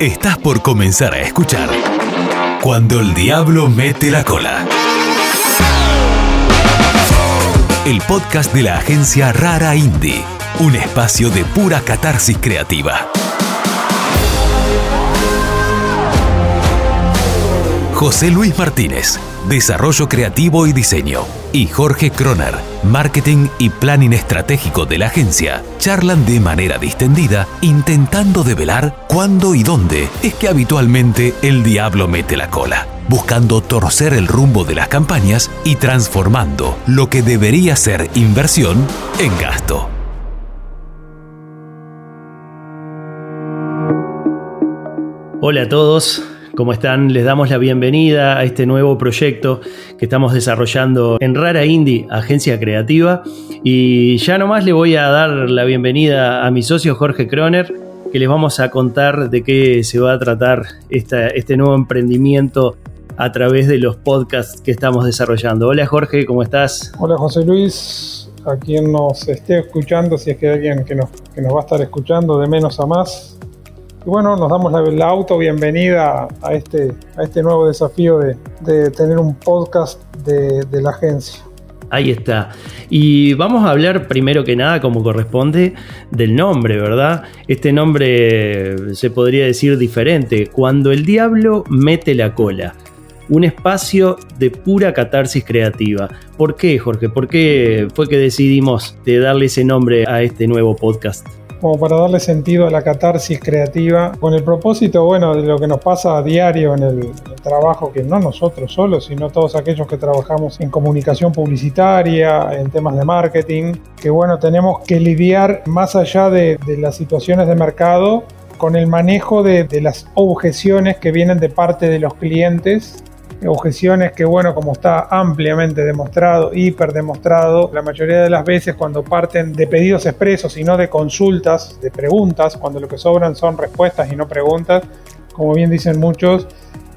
Estás por comenzar a escuchar Cuando el Diablo mete la cola. El podcast de la agencia Rara Indie. Un espacio de pura catarsis creativa. José Luis Martínez, Desarrollo Creativo y Diseño, y Jorge Kroner, Marketing y Planning Estratégico de la agencia, charlan de manera distendida, intentando develar cuándo y dónde es que habitualmente el diablo mete la cola, buscando torcer el rumbo de las campañas y transformando lo que debería ser inversión en gasto. Hola a todos, ¿Cómo están? Les damos la bienvenida a este nuevo proyecto que estamos desarrollando en Rara Indie, agencia creativa. Y ya nomás le voy a dar la bienvenida a mi socio Jorge Kroner, que les vamos a contar de qué se va a tratar este nuevo emprendimiento a través de los podcasts que estamos desarrollando. Hola Jorge, ¿cómo estás? Hola José Luis, a quien nos esté escuchando, si es que alguien que nos, que nos va a estar escuchando de menos a más, y bueno, nos damos la, auto bienvenida a este, a este nuevo desafío de, tener un podcast de, de la agencia. Ahí está. Y vamos a hablar primero que nada, como corresponde, del nombre, ¿verdad? Este nombre se podría decir diferente. Cuando el diablo mete la cola. Un espacio de pura catarsis creativa. ¿Por qué, Jorge? ¿Por qué fue que decidimos de darle ese nombre a este nuevo podcast? Como para darle sentido a la catarsis creativa, con el propósito, bueno, de lo que nos pasa a diario en el, trabajo, que no nosotros solos, sino todos aquellos que trabajamos en comunicación publicitaria, en temas de marketing, que bueno, tenemos que lidiar más allá de, las situaciones de mercado con el manejo de, de, las objeciones que vienen de parte de los clientes objeciones que, bueno, como está ampliamente demostrado, hiper demostrado, la mayoría de las veces cuando parten de pedidos expresos y no de consultas, de preguntas, cuando lo que sobran son respuestas y no preguntas, como bien dicen muchos,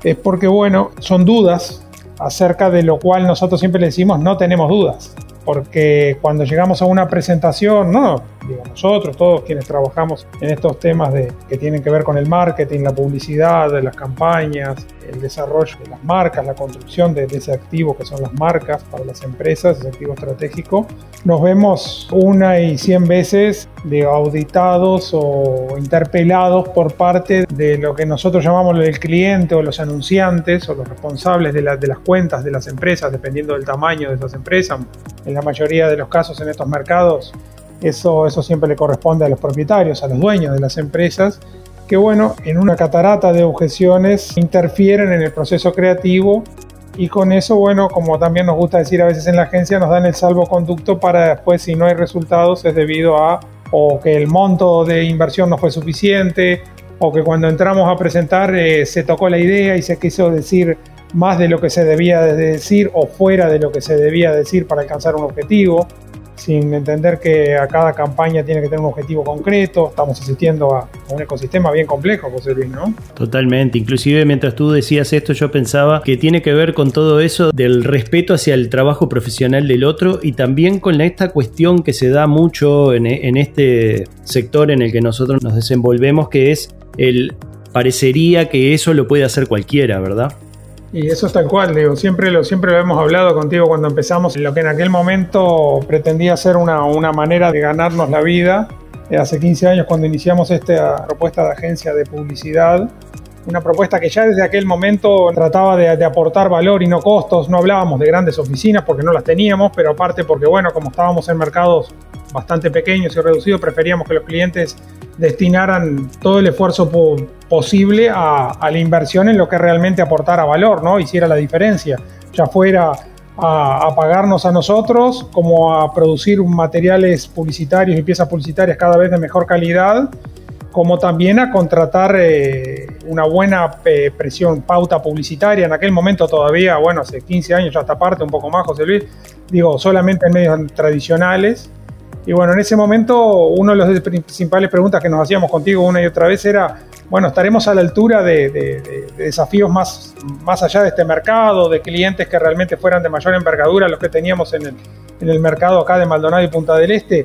es porque, bueno, son dudas acerca de lo cual nosotros siempre le decimos no tenemos dudas porque cuando llegamos a una presentación, no, digo nosotros, todos quienes trabajamos en estos temas de, que tienen que ver con el marketing, la publicidad, las campañas, el desarrollo de las marcas, la construcción de, ese activo que son las marcas para las empresas, ese activo estratégico, nos vemos una y cien veces de auditados o interpelados por parte de lo que nosotros llamamos el cliente o los anunciantes o los responsables de, de las cuentas de las empresas, dependiendo del tamaño de esas empresas. En la mayoría de los casos en estos mercados, eso, eso siempre le corresponde a los propietarios, a los dueños de las empresas, que bueno, en una catarata de objeciones interfieren en el proceso creativo y con eso, bueno, como también nos gusta decir a veces en la agencia, nos dan el salvoconducto para después, si no hay resultados, es debido a o que el monto de inversión no fue suficiente, o que cuando entramos a presentar eh, se tocó la idea y se quiso decir más de lo que se debía decir o fuera de lo que se debía decir para alcanzar un objetivo, sin entender que a cada campaña tiene que tener un objetivo concreto. Estamos asistiendo a, un ecosistema bien complejo, José Luis, ¿no? Totalmente. Inclusive mientras tú decías esto, yo pensaba que tiene que ver con todo eso del respeto hacia el trabajo profesional del otro y también con esta cuestión que se da mucho en, en este sector en el que nosotros nos desenvolvemos, que es el parecería que eso lo puede hacer cualquiera, ¿verdad? Y eso es tal cual, digo, siempre lo, siempre lo hemos hablado contigo cuando empezamos, lo que en aquel momento pretendía ser una, una manera de ganarnos la vida. Eh, hace 15 años cuando iniciamos esta propuesta de agencia de publicidad, una propuesta que ya desde aquel momento trataba de, de, aportar valor y no costos. No hablábamos de grandes oficinas porque no las teníamos, pero aparte porque, bueno, como estábamos en mercados bastante pequeños y reducidos, preferíamos que los clientes destinaran todo el esfuerzo posible a, la inversión en lo que realmente aportara valor, ¿no? Hiciera la diferencia, ya fuera a, pagarnos a nosotros como a producir materiales publicitarios y piezas publicitarias cada vez de mejor calidad, como también a contratar eh, una buena eh, presión, pauta publicitaria. En aquel momento todavía, bueno, hace 15 años ya esta parte, un poco más, José Luis, digo, solamente en medios tradicionales y bueno, en ese momento, una de las principales preguntas que nos hacíamos contigo una y otra vez era, bueno, ¿estaremos a la altura de, desafíos más, más allá de este mercado, de clientes que realmente fueran de mayor envergadura los que teníamos en el, en el mercado acá de Maldonado y Punta del Este?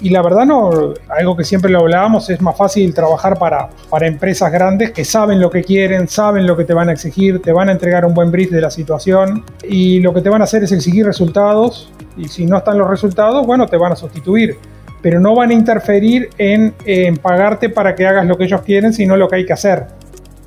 Y la verdad no, algo que siempre lo hablábamos, es más fácil trabajar para, para empresas grandes que saben lo que quieren, saben lo que te van a exigir, te van a entregar un buen brief de la situación. Y lo que te van a hacer es exigir resultados. Y si no están los resultados, bueno, te van a sustituir, pero no van a interferir en, en pagarte para que hagas lo que ellos quieren, sino lo que hay que hacer.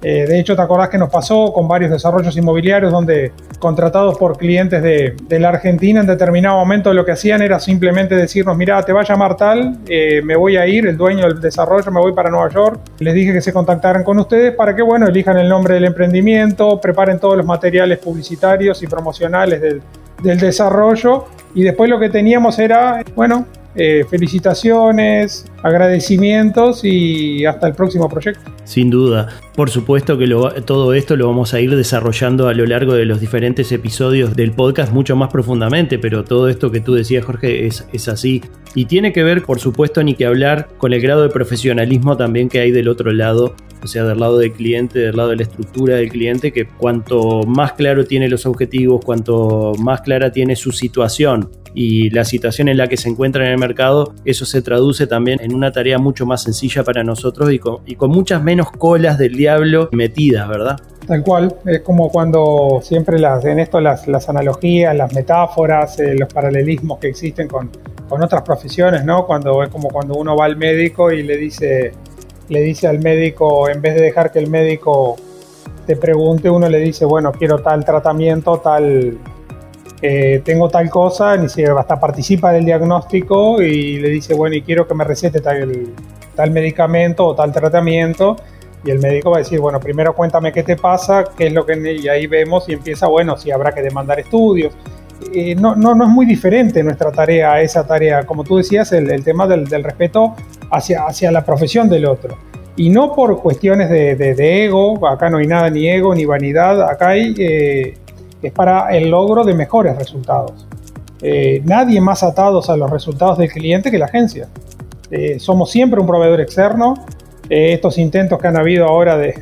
Eh, de hecho, te acordás que nos pasó con varios desarrollos inmobiliarios donde contratados por clientes de, la Argentina en determinado momento lo que hacían era simplemente decirnos, mira, te va a llamar tal, eh, me voy a ir, el dueño del desarrollo, me voy para Nueva York. Les dije que se contactaran con ustedes para que, bueno, elijan el nombre del emprendimiento, preparen todos los materiales publicitarios y promocionales del, del desarrollo y después lo que teníamos era, bueno, eh, felicitaciones, agradecimientos y hasta el próximo proyecto. Sin duda. Por supuesto que todo esto lo vamos a ir desarrollando a lo largo de los diferentes episodios del podcast mucho más profundamente, pero todo esto que tú decías, Jorge, es, es así. Y tiene que ver, por supuesto, ni que hablar con el grado de profesionalismo también que hay del otro lado, o sea, del lado del cliente, del lado de la estructura del cliente, que cuanto más claro tiene los objetivos, cuanto más clara tiene su situación y la situación en la que se encuentra en el mercado, eso se traduce también en una tarea mucho más sencilla para nosotros y con, muchas menos colas del diablo metidas, ¿verdad? Tal cual, es como cuando siempre las, en esto las, las analogías, las metáforas, eh, los paralelismos que existen con, con otras profesiones, ¿no? Cuando es como cuando uno va al médico y le dice, le dice al médico, en vez de dejar que el médico te pregunte, uno le dice, bueno, quiero tal tratamiento, tal, eh, tengo tal cosa, ni siquiera hasta participa del diagnóstico y le dice, bueno, y quiero que me recete tal, tal medicamento o tal tratamiento. Y el médico va a decir, bueno, primero cuéntame qué te pasa, qué es lo que... Y ahí vemos y empieza, bueno, si habrá que demandar estudios. Eh, no, no, no, es muy diferente nuestra tarea a esa tarea. Como tú decías, el, tema del, respeto hacia, hacia la profesión del otro. Y no por cuestiones de, de, ego, acá no hay nada ni ego ni vanidad, acá hay eh, es para el logro de mejores resultados. Eh, nadie más atados a los resultados del cliente que la agencia. Eh, somos siempre un proveedor externo. Estos intentos que han habido ahora de,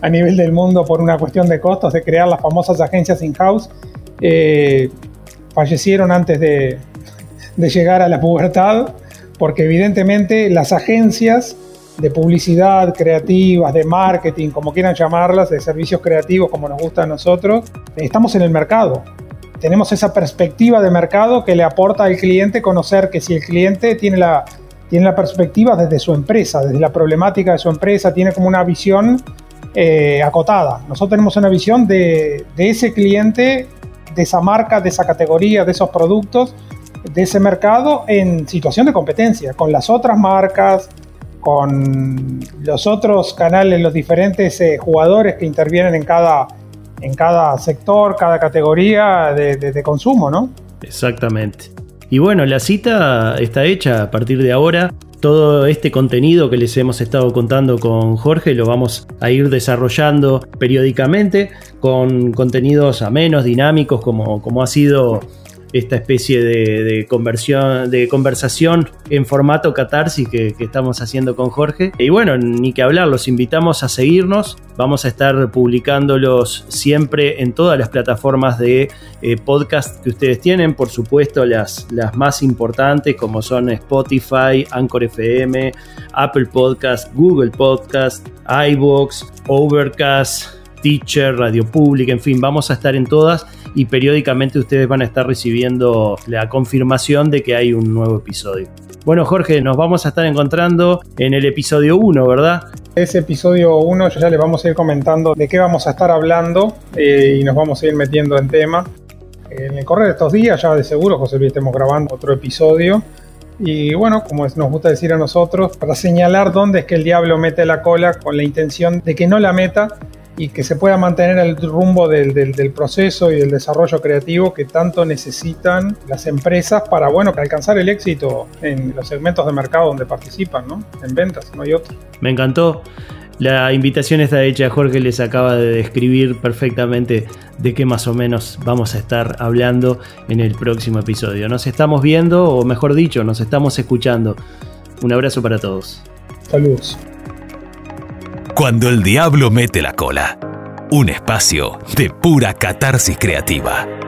a nivel del mundo por una cuestión de costos de crear las famosas agencias in-house fallecieron antes de, de llegar a la pubertad porque evidentemente las agencias de publicidad, creativas, de marketing, como quieran llamarlas, de servicios creativos como nos gusta a nosotros, estamos en el mercado. Tenemos esa perspectiva de mercado que le aporta al cliente conocer que si el cliente tiene la, tiene la perspectiva desde su empresa, desde la problemática de su empresa, tiene como una visión eh, acotada. Nosotros tenemos una visión de, de ese cliente, de esa marca, de esa categoría, de esos productos, de ese mercado en situación de competencia con las otras marcas, con los otros canales, los diferentes eh, jugadores que intervienen en cada, en cada sector, cada categoría de, consumo, ¿no? Exactamente. Y bueno, la cita está hecha a partir de ahora. Todo este contenido que les hemos estado contando con Jorge lo vamos a ir desarrollando periódicamente con contenidos amenos, dinámicos, como, como ha sido esta especie de, conversión, de conversación en formato catarsis que, estamos haciendo con Jorge. Y bueno, ni que hablar, los invitamos a seguirnos. Vamos a estar publicándolos siempre en todas las plataformas de eh, podcast que ustedes tienen. Por supuesto, las, las más importantes como son Spotify, Anchor FM, Apple Podcast, Google Podcast, iBox, Overcast, Teacher, Radio Pública, en fin, vamos a estar en todas y periódicamente ustedes van a estar recibiendo la confirmación de que hay un nuevo episodio. Bueno, Jorge, nos vamos a estar encontrando en el episodio 1, ¿verdad? Ese episodio 1 ya les vamos a ir comentando de qué vamos a estar hablando eh, y nos vamos a ir metiendo en tema. En el correr de estos días, ya de seguro, José Luis, estemos grabando otro episodio. Y bueno, como nos gusta decir a nosotros, para señalar dónde es que el diablo mete la cola con la intención de que no la meta y que se pueda mantener el rumbo del, proceso y del desarrollo creativo que tanto necesitan las empresas para, bueno, alcanzar el éxito en los segmentos de mercado donde participan, ¿no? En ventas, no hay otro. Me encantó. La invitación está hecha, Jorge les acaba de describir perfectamente de qué más o menos vamos a estar hablando en el próximo episodio. Nos estamos viendo, o mejor dicho, nos estamos escuchando. Un abrazo para todos. Saludos. Cuando el diablo mete la cola. Un espacio de pura catarsis creativa.